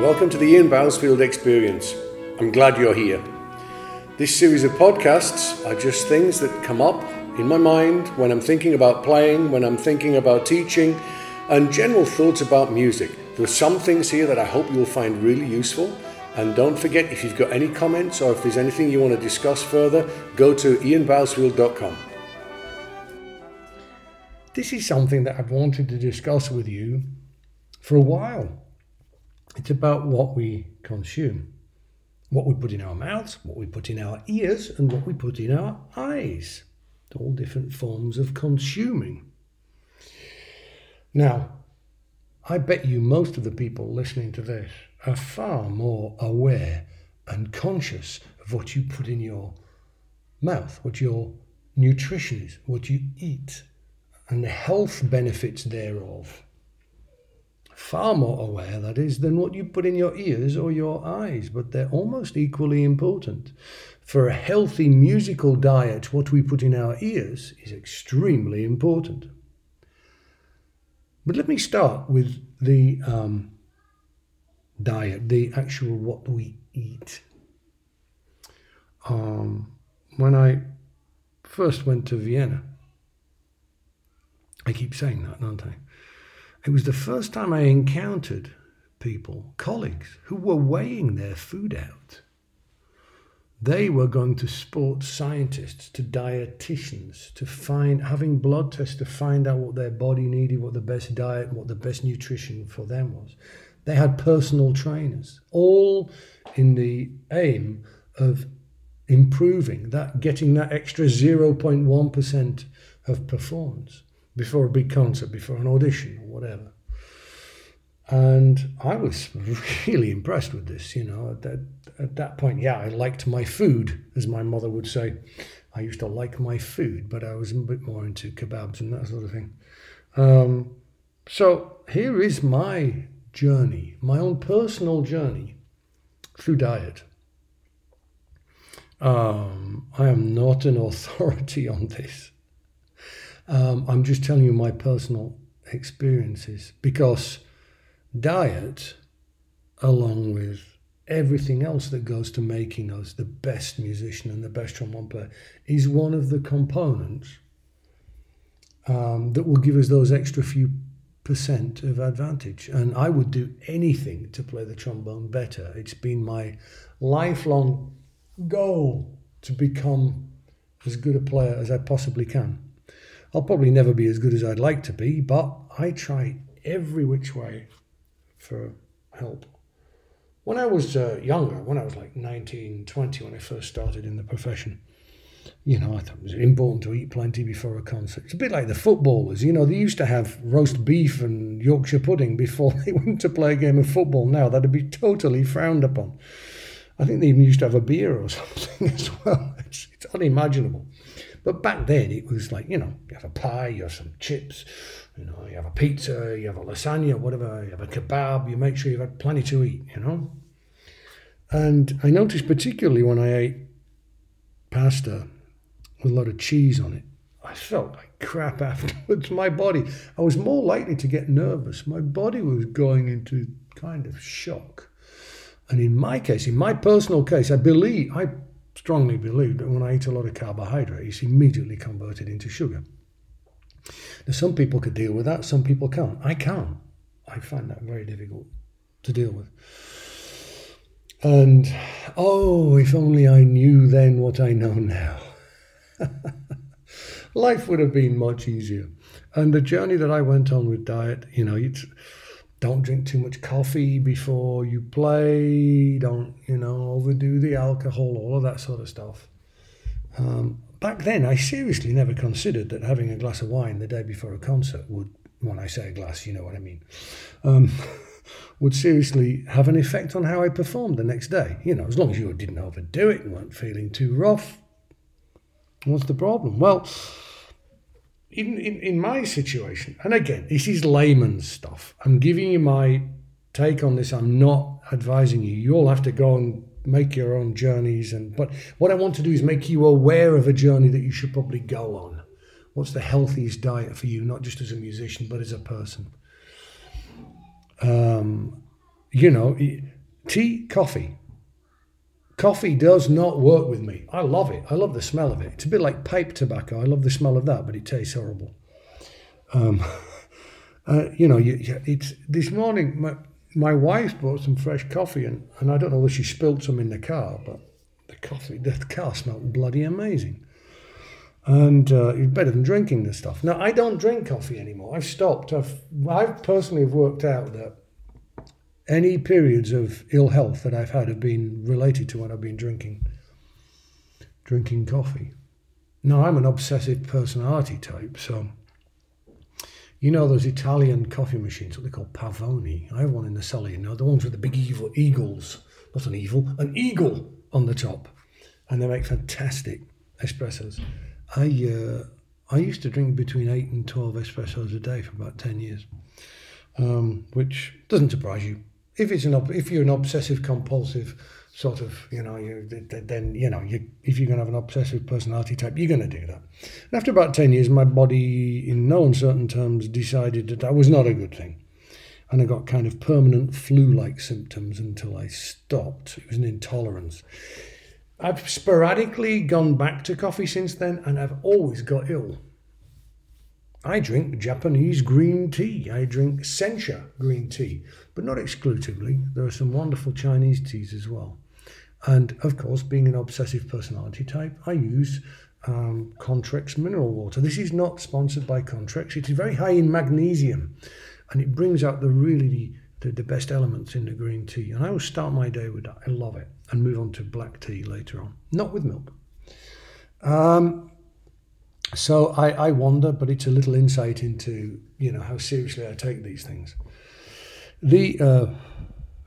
Welcome to the Ian Bousfield Experience. I'm glad you're here. This series of podcasts are just things that come up in my mind when I'm thinking about playing, when I'm thinking about teaching, and general thoughts about music. There are some things here that I hope you'll find really useful. And don't forget, if you've got any comments or if there's anything you want to discuss further, go to ianbousfield.com. This is something that I've wanted to discuss with you for a while. It's about what we consume, what we put in our mouths, what we put in our ears, and what we put in our eyes. All different forms of consuming. Now, I bet you most of the people listening to this are far more aware and conscious of what you put in your mouth, what your nutrition is, what you eat, and the health benefits thereof far more aware, that is, than what you put in your ears or your eyes, but they're almost equally important. For a healthy musical diet, what we put in our ears is extremely important. But let me start with the um, diet, the actual what we eat. Um, when I first went to Vienna, I keep saying that, don't I? It was the first time I encountered people, colleagues, who were weighing their food out. They were going to sports scientists, to dietitians, to find, having blood tests to find out what their body needed, what the best diet, what the best nutrition for them was. They had personal trainers, all in the aim of improving that, getting that extra 0.1% of performance before a big concert, before an audition or whatever. And I was really impressed with this, you know. At that, at that point, yeah, I liked my food, as my mother would say. I used to like my food, but I was a bit more into kebabs and that sort of thing. Um, so here is my journey, my own personal journey through diet. Um, I am not an authority on this. Um, I'm just telling you my personal experiences because diet, along with everything else that goes to making us the best musician and the best trombone player, is one of the components um, that will give us those extra few percent of advantage. And I would do anything to play the trombone better. It's been my lifelong goal to become as good a player as I possibly can. I'll probably never be as good as I'd like to be, but I try every which way for help. When I was uh, younger, when I was like 19, 20, when I first started in the profession, you know, I thought it was important to eat plenty before a concert. It's a bit like the footballers, you know, they used to have roast beef and Yorkshire pudding before they went to play a game of football. Now that'd be totally frowned upon. I think they even used to have a beer or something as well. It's, it's unimaginable. But back then it was like, you know, you have a pie, you have some chips, you know, you have a pizza, you have a lasagna, whatever, you have a kebab, you make sure you've had plenty to eat, you know. And I noticed particularly when I ate pasta with a lot of cheese on it, I felt like crap afterwards. My body, I was more likely to get nervous. My body was going into kind of shock. And in my case, in my personal case, I believe, I strongly believe that when I eat a lot of carbohydrate, it's immediately converted into sugar. Now, some people could deal with that, some people can't. I can't. I find that very difficult to deal with. And oh, if only I knew then what I know now. Life would have been much easier. And the journey that I went on with diet, you know, it's don't drink too much coffee before you play, don't, you know, overdo the alcohol, all of that sort of stuff. Um, back then, I seriously never considered that having a glass of wine the day before a concert would, when I say a glass, you know what I mean, um, would seriously have an effect on how I performed the next day. You know, as long as you didn't overdo it and weren't feeling too rough, what's the problem? Well, in, in, in my situation, and again, this is layman's stuff. I'm giving you my take on this. I'm not advising you. You all have to go and make your own journeys. And but what I want to do is make you aware of a journey that you should probably go on. What's the healthiest diet for you, not just as a musician, but as a person? Um, you know, tea, coffee. Coffee does not work with me. I love it. I love the smell of it. It's a bit like pipe tobacco. I love the smell of that, but it tastes horrible. Um, uh, you know, you, it's this morning. My, my wife bought some fresh coffee, and, and I don't know whether she spilled some in the car, but the coffee, the car smelled bloody amazing. And uh, it's better than drinking this stuff. Now, I don't drink coffee anymore. I've stopped. I've, I personally have worked out that any periods of ill health that I've had have been related to when I've been drinking drinking coffee. Now I'm an obsessive personality type, so you know those Italian coffee machines, what they call pavoni. I have one in the cellar, you know, the ones with the big evil eagles, not an evil, an eagle on the top, and they make fantastic espressos. I uh, I used to drink between eight and twelve espressos a day for about ten years, um, which doesn't surprise you if it's an if you're an obsessive compulsive sort of you know you then you know you, if you're going to have an obsessive personality type you're going to do that. And after about 10 years my body in no uncertain terms decided that that was not a good thing. And i got kind of permanent flu-like symptoms until i stopped. It was an intolerance. I've sporadically gone back to coffee since then and i've always got ill I drink Japanese green tea. I drink sencha green tea, but not exclusively. There are some wonderful Chinese teas as well. And of course, being an obsessive personality type, I use um, Contrex mineral water. This is not sponsored by Contrex. It is very high in magnesium and it brings out the really the, the best elements in the green tea. And I will start my day with that. I love it and move on to black tea later on, not with milk. Um, so I, I wonder, but it's a little insight into you know how seriously I take these things. The uh,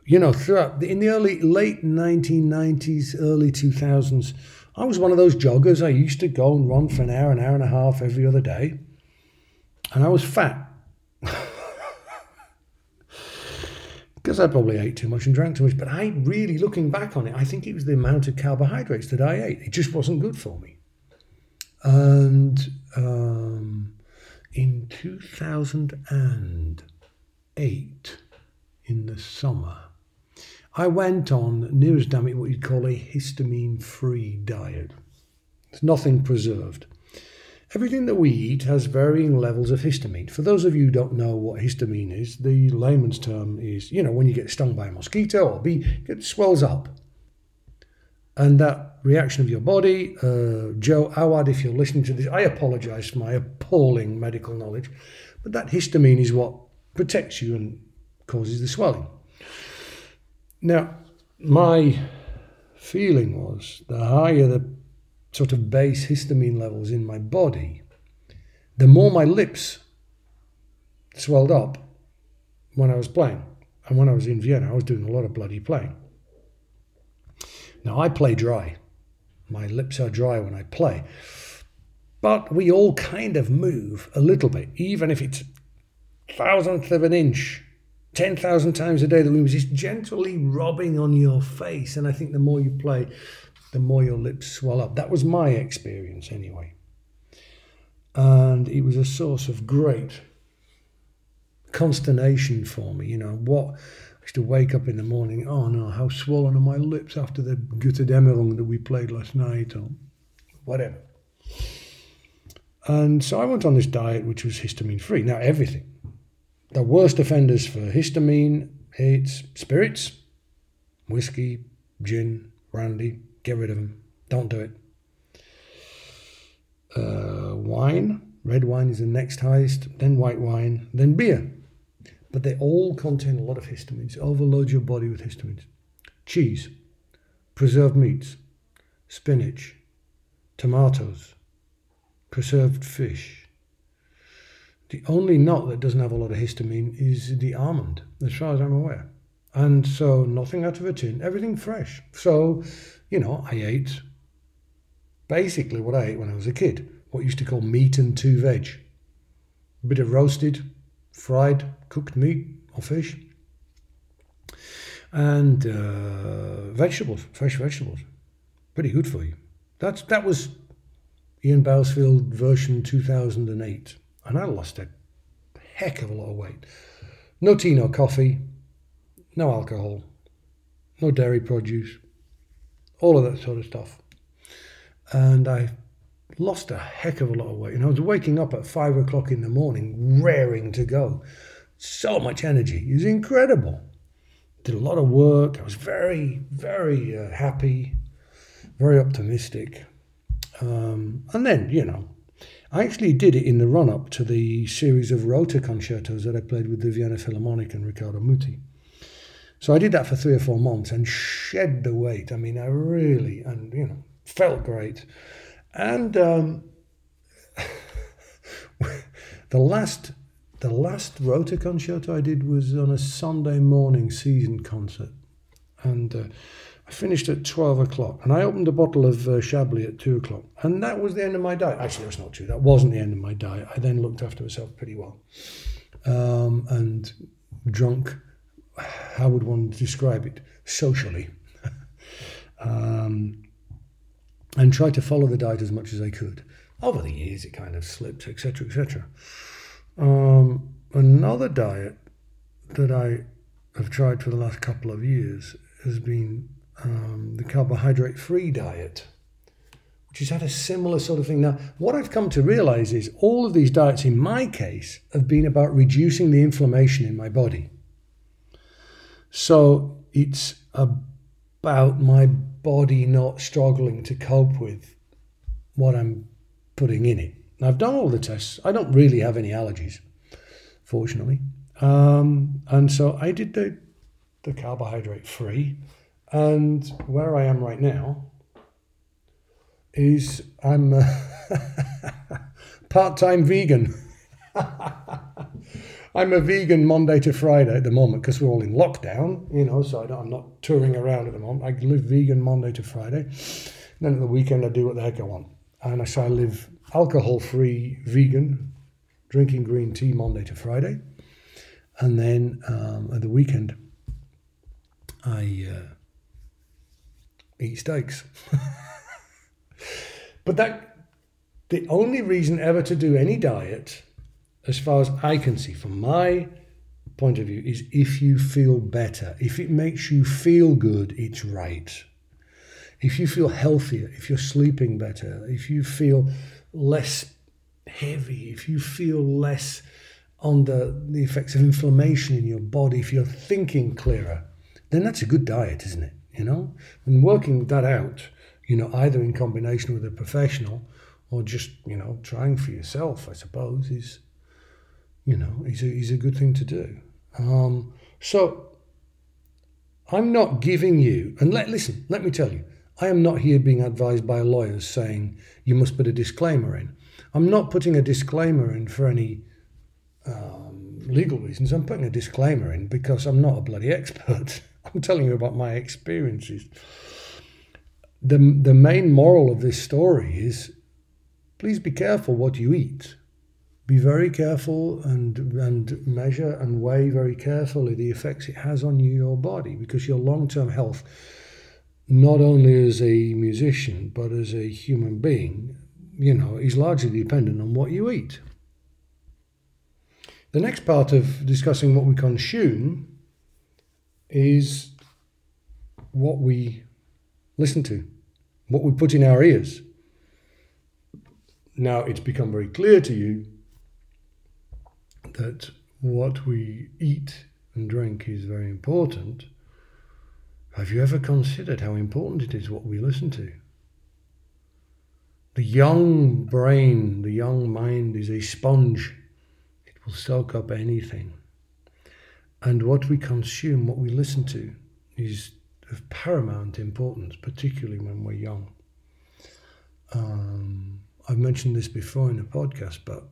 you know throughout the, in the early late 1990s, early 2000s, I was one of those joggers. I used to go and run for an hour, an hour and a half every other day, and I was fat. because I probably ate too much and drank too much. But I really, looking back on it, I think it was the amount of carbohydrates that I ate. It just wasn't good for me. And um, in 2008, in the summer, I went on, near as damn it, what you'd call a histamine free diet. It's nothing preserved. Everything that we eat has varying levels of histamine. For those of you who don't know what histamine is, the layman's term is, you know, when you get stung by a mosquito or bee, it swells up. And that reaction of your body, uh, Joe Awad, if you're listening to this, I apologize for my appalling medical knowledge, but that histamine is what protects you and causes the swelling. Now, my feeling was the higher the sort of base histamine levels in my body, the more my lips swelled up when I was playing. And when I was in Vienna, I was doing a lot of bloody playing. Now, I play dry. My lips are dry when I play. But we all kind of move a little bit, even if it's thousandth of an inch, 10,000 times a day The we is It's gently rubbing on your face. And I think the more you play, the more your lips swell up. That was my experience anyway. And it was a source of great consternation for me. You know, what used to wake up in the morning, oh no, how swollen are my lips after the Götterdämmerung that we played last night or whatever. And so I went on this diet which was histamine free. Now, everything. The worst offenders for histamine, it's spirits, whiskey, gin, brandy. Get rid of them. Don't do it. Uh, wine, red wine is the next highest, then white wine, then beer but they all contain a lot of histamines. Overload your body with histamines. Cheese, preserved meats, spinach, tomatoes, preserved fish. The only nut that doesn't have a lot of histamine is the almond, as far as I'm aware. And so nothing out of a tin, everything fresh. So, you know, I ate basically what I ate when I was a kid, what used to call meat and two veg. A bit of roasted, fried cooked meat or fish, and uh, vegetables, fresh vegetables. Pretty good for you. That's that was Ian Bousfield version 2008, and I lost a heck of a lot of weight. No tea, no coffee, no alcohol, no dairy produce, all of that sort of stuff. And I lost a heck of a lot of weight. And I was waking up at five o'clock in the morning, raring to go. So much energy. It was incredible. Did a lot of work. I was very, very uh, happy, very optimistic. Um, and then, you know, I actually did it in the run up to the series of rota concertos that I played with the Vienna Philharmonic and Riccardo Muti. So I did that for three or four months and shed the weight. I mean, I really, and you know, felt great. And um, the last, the last rota concerto I did was on a Sunday morning season concert, and uh, I finished at 12 o'clock and I opened a bottle of uh, Chablis at 2 o'clock. And that was the end of my diet. Actually, that's not true. That wasn't the end of my diet. I then looked after myself pretty well. Um, and drunk, how would one describe it? Socially. um, and tried to follow the diet as much as I could. Over the years, it kind of slipped, etc., etc. Um, another diet that I have tried for the last couple of years has been um, the carbohydrate free diet, which has had a similar sort of thing. Now, what I've come to realize is all of these diets, in my case, have been about reducing the inflammation in my body. So it's about my body not struggling to cope with what I'm putting in it. I've done all the tests. I don't really have any allergies, fortunately. Um, and so I did the, the carbohydrate free. And where I am right now is I'm part time vegan. I'm a vegan Monday to Friday at the moment because we're all in lockdown, you know, so I am not touring around at the moment. I live vegan Monday to Friday. Then at the weekend, I do what the heck I want. And I so I live alcohol free vegan, drinking green tea Monday to Friday. And then um, at the weekend, I. Uh, eat steaks. but that the only reason ever to do any diet, as far as I can see, from my point of view, is if you feel better. If it makes you feel good, it's right. If you feel healthier, if you're sleeping better, if you feel less heavy, if you feel less under the effects of inflammation in your body, if you're thinking clearer, then that's a good diet, isn't it? you know, and working that out, you know, either in combination with a professional or just, you know, trying for yourself, I suppose, is, you know, is a, is a good thing to do. Um, so I'm not giving you, and let, listen, let me tell you, I am not here being advised by lawyers saying you must put a disclaimer in. I'm not putting a disclaimer in for any um, legal reasons. I'm putting a disclaimer in because I'm not a bloody expert. I'm telling you about my experiences. The, the main moral of this story is please be careful what you eat. Be very careful and, and measure and weigh very carefully the effects it has on you, your body, because your long term health, not only as a musician, but as a human being, you know, is largely dependent on what you eat. The next part of discussing what we consume is what we listen to, what we put in our ears. Now, it's become very clear to you that what we eat and drink is very important. Have you ever considered how important it is what we listen to? The young brain, the young mind is a sponge. It will soak up anything. And what we consume, what we listen to, is of paramount importance, particularly when we're young. Um, I've mentioned this before in a podcast, but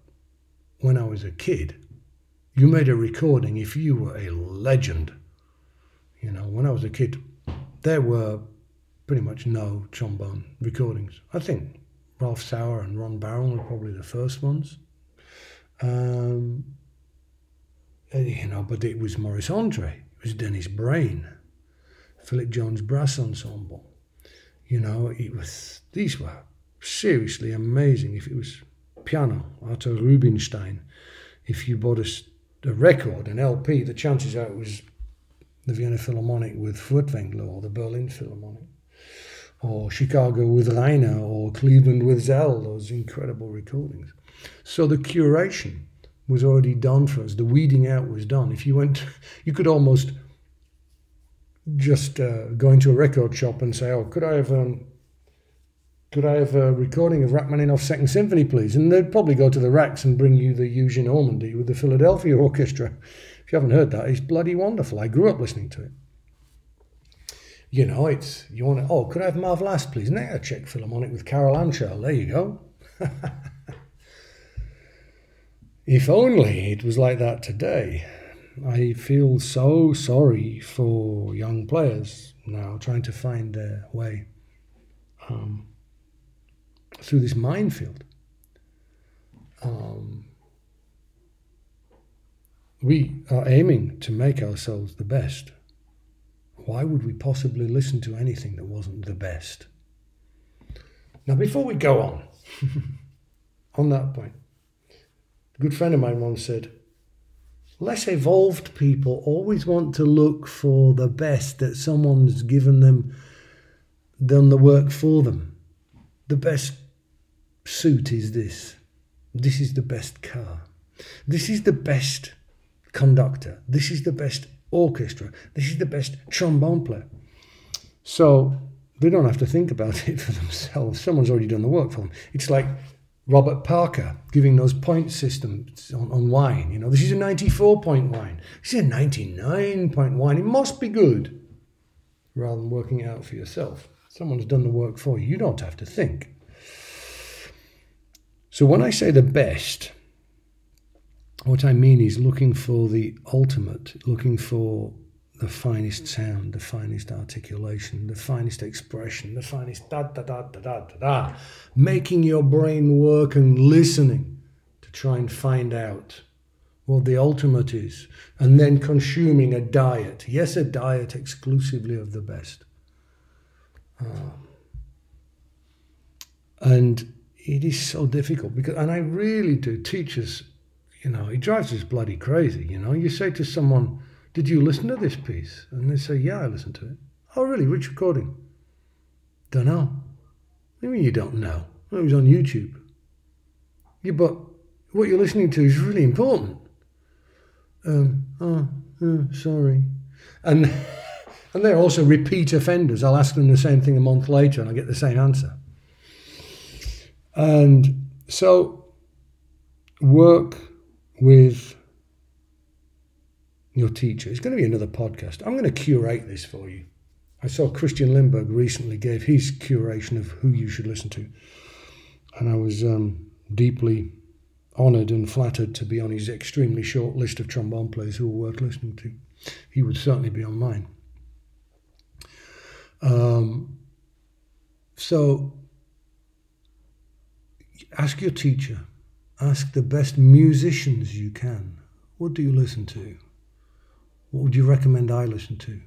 when I was a kid, you made a recording if you were a legend. You know, when I was a kid, there were pretty much no trombone recordings. I think Ralph Sauer and Ron Barron were probably the first ones. Um, you know, but it was Maurice Andre, it was Dennis Brain, Philip Jones Brass Ensemble. You know, it was these were seriously amazing. If it was piano, Arthur Rubinstein, if you bought a, a record, an LP, the chances are it was the Vienna Philharmonic with Furtwängler or the Berlin Philharmonic, or Chicago with Reiner or Cleveland with Szell, those incredible recordings. So the curation was already done for us. The weeding out was done. If you went, you could almost just uh, go into a record shop and say, "Oh, could I have um, could I have a recording of Rachmaninoff's Second Symphony, please?" And they'd probably go to the racks and bring you the Eugene Ormandy with the Philadelphia Orchestra. If you haven't heard that, it's bloody wonderful. I grew up listening to it. You know, it's you want to. Oh, could I have Má vlast, please? Now a Czech Philharmonic with Karel Ančerl. There you go. if only it was like that today. I feel so sorry for young players now trying to find their way um, through this minefield. Um, we are aiming to make ourselves the best. Why would we possibly listen to anything that wasn't the best? Now, before we go on, on that point, a good friend of mine once said, less evolved people always want to look for the best that someone's given them, done the work for them. The best suit is this. This is the best car. This is the best conductor. This is the best orchestra. This is the best trombone player. So they don't have to think about it for themselves. Someone's already done the work for them. It's like Robert Parker giving those point systems on, on, wine. You know, this is a 94 point wine. This is a 99 point wine. It must be good. Rather than working it out for yourself. Someone's done the work for you. You don't have to think. So when I say the best, what I mean is looking for the ultimate, looking for the finest sound, the finest articulation, the finest expression, the finest da da da da da da da, making your brain work and listening to try and find out what the ultimate is, and then consuming a diet. Yes, a diet exclusively of the best. Um, and it is so difficult because, and I really do. Teachers, you know, it drives us bloody crazy. You know, you say to someone did you listen to this piece? And they say, Yeah, I listened to it. Oh, really? Which recording? Don't know. What you mean you don't know? It was on YouTube. Yeah, but what you're listening to is really important. Um, oh, oh sorry. And, and they're also repeat offenders. I'll ask them the same thing a month later and I get the same answer. And so work with your teacher. It's going to be another podcast. I'm going to curate this for you. I saw Christian Lindberg recently gave his curation of who you should listen to. And I was um, deeply honoured and flattered to be on his extremely short list of trombone players who are worth listening to. He would certainly be on mine. Um, so ask your teacher, ask the best musicians you can. What do you listen to? What would you recommend I listen to?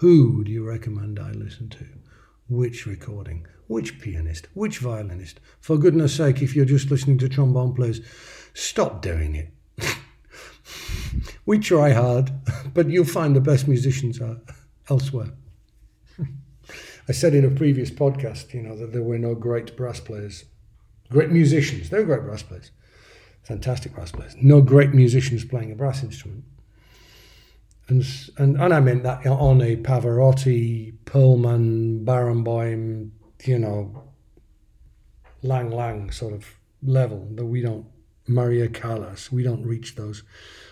Who would you recommend I listen to? Which recording? Which pianist? Which violinist? For goodness sake, if you're just listening to trombone players, stop doing it. we try hard, but you'll find the best musicians are elsewhere. I said in a previous podcast, you know, that there were no great brass players, great musicians. They great brass players, fantastic brass players. No great musicians playing a brass instrument and and and I meant that on a Pavarotti, Perlman, Barenboim, you know, Lang Lang sort of level that we don't Maria Callas, we don't reach those,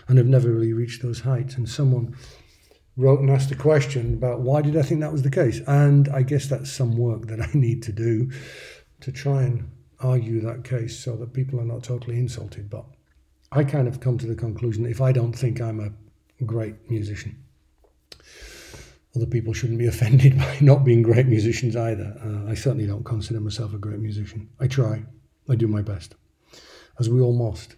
and have never really reached those heights. And someone wrote and asked a question about why did I think that was the case, and I guess that's some work that I need to do to try and argue that case so that people are not totally insulted. But I kind of come to the conclusion if I don't think I'm a great musician. Other people shouldn't be offended by not being great musicians either. Uh, I certainly don't consider myself a great musician. I try, I do my best, as we all must.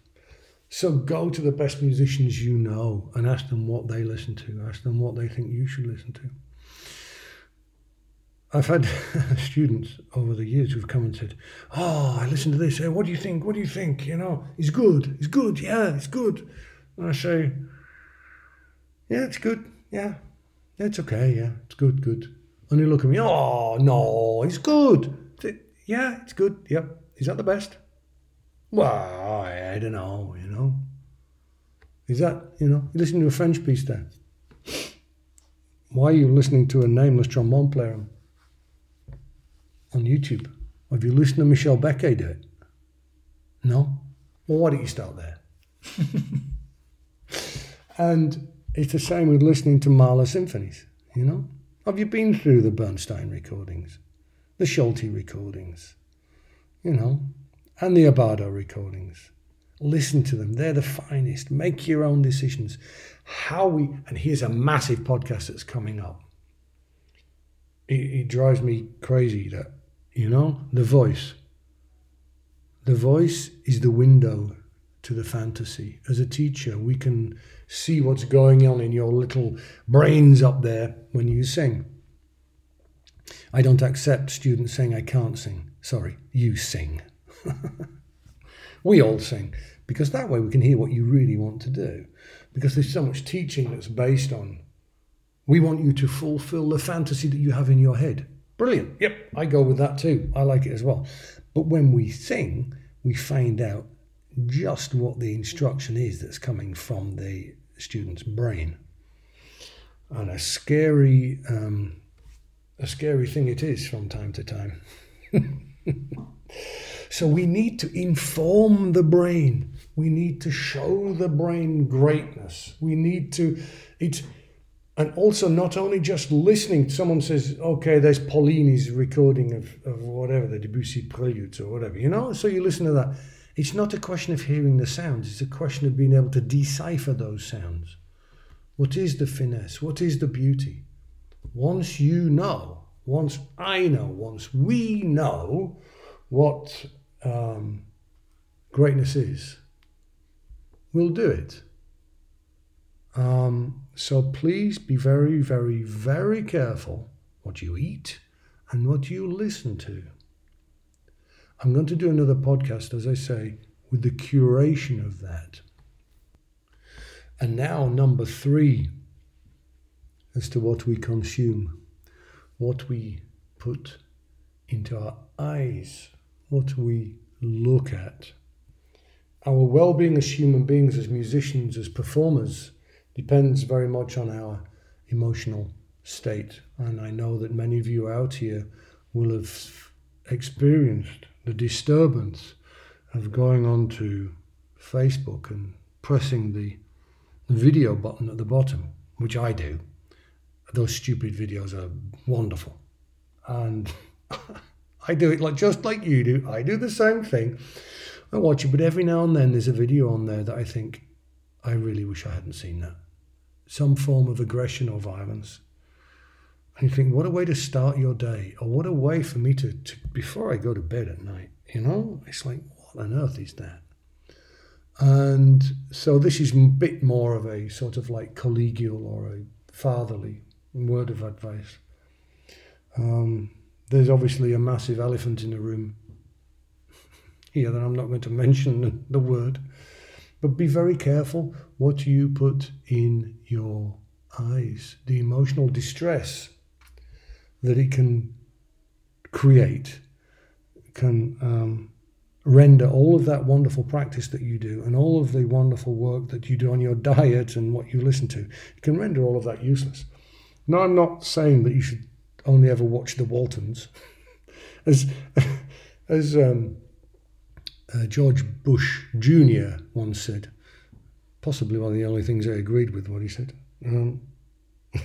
So go to the best musicians you know and ask them what they listen to, ask them what they think you should listen to. I've had students over the years who've come and said, Oh, I listened to this. Hey, what do you think? What do you think? You know, it's good. It's good. Yeah, it's good. And I say, yeah, it's good. Yeah, yeah It's okay, yeah, it's good, good. And you look at me, oh, no, it's good. Yeah, it's good, yep. Is that the best? Well, I don't know, you know. Is that, you know, you listen to a French piece there. Why are you listening to a nameless trombone player on, YouTube? Have you listened to Michel Becquet do it? No? Well, why don't you start there? and it's the same with listening to Mahler symphonies, you know? Have you been through the Bernstein recordings, the Solti recordings, you know, and the Abbado recordings? Listen to them. They're the finest. Make your own decisions. How we, and here's a massive podcast that's coming up. It, it drives me crazy that, you know, the voice. The voice is the window to the fantasy. As a teacher, we can see what's going on in your little brains up there when you sing. I don't accept students saying I can't sing. Sorry, you sing. we all sing because that way we can hear what you really want to do. Because there's so much teaching that's based on we want you to fulfill the fantasy that you have in your head. Brilliant. Yep, I go with that too. I like it as well. But when we sing, we find out just what the instruction is that's coming from the student's brain. And a scary, um, a scary thing it is from time to time. so we need to inform the brain. We need to show the brain greatness. We need to, it's, and also not only just listening. Someone says, okay, there's Pollini's recording of, of whatever, the Debussy preludes or whatever, you know? So you listen to that. It's not a question of hearing the sounds, it's a question of being able to decipher those sounds. What is the finesse? What is the beauty? Once you know, once I know, once we know what um, greatness is, we'll do it. Um, so please be very, very, very careful what you eat and what you listen to. I'm going to do another podcast, as I say, with the curation of that. And now, number three, as to what we consume, what we put into our eyes, what we look at. Our well being as human beings, as musicians, as performers, depends very much on our emotional state. And I know that many of you out here will have experienced the disturbance of going on to Facebook and pressing the video button at the bottom, which I do. Those stupid videos are wonderful. And I do it like just like you do. I do the same thing. I watch it, but every now and then there's a video on there that I think, I really wish I hadn't seen that. Some form of aggression or violence. And you think, what a way to start your day, or what a way for me to, to before I go to bed at night, you know? It's like, what on earth is that? And so this is a bit more of a sort of like collegial or a fatherly word of advice. Um, there's obviously a massive elephant in the room here that I'm not going to mention the word, but be very careful what you put in your eyes, the emotional distress that it can create can um, render all of that wonderful practice that you do and all of the wonderful work that you do on your diet and what you listen to, it can render all of that useless. Now, I'm not saying that you should only ever watch the Waltons. as as um, uh, George Bush Jr. once said, possibly one of the only things I agreed with what he said. Um,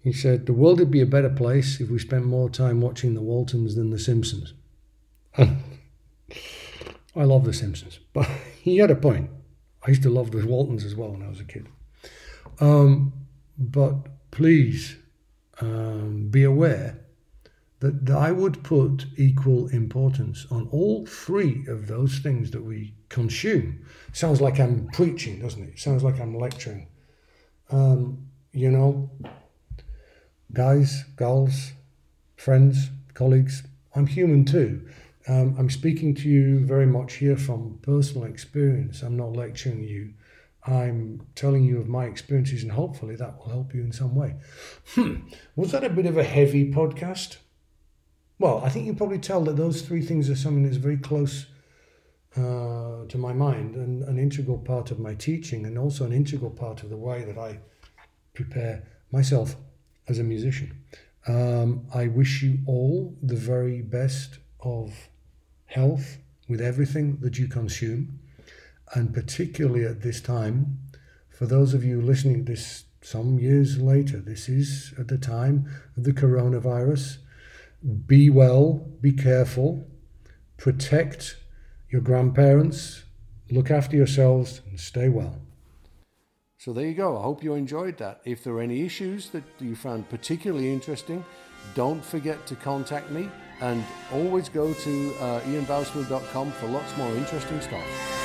he said, The world would be a better place if we spent more time watching the Waltons than the Simpsons. I love the Simpsons, but he had a point. I used to love the Waltons as well when I was a kid. Um, but please um, be aware that I would put equal importance on all three of those things that we consume. Sounds like I'm preaching, doesn't it? Sounds like I'm lecturing. Um, you know, guys, girls, friends, colleagues, I'm human too. Um, I'm speaking to you very much here from personal experience. I'm not lecturing you. I'm telling you of my experiences, and hopefully that will help you in some way. Hmm. Was that a bit of a heavy podcast? Well, I think you probably tell that those three things are something that's very close uh, to my mind and an integral part of my teaching, and also an integral part of the way that I prepare myself as a musician. Um, I wish you all the very best of health with everything that you consume, and particularly at this time, for those of you listening this some years later, this is at the time of the coronavirus. Be well, be careful, protect your grandparents, look after yourselves, and stay well. So there you go. I hope you enjoyed that. If there are any issues that you found particularly interesting, don't forget to contact me and always go to uh, for lots more interesting stuff.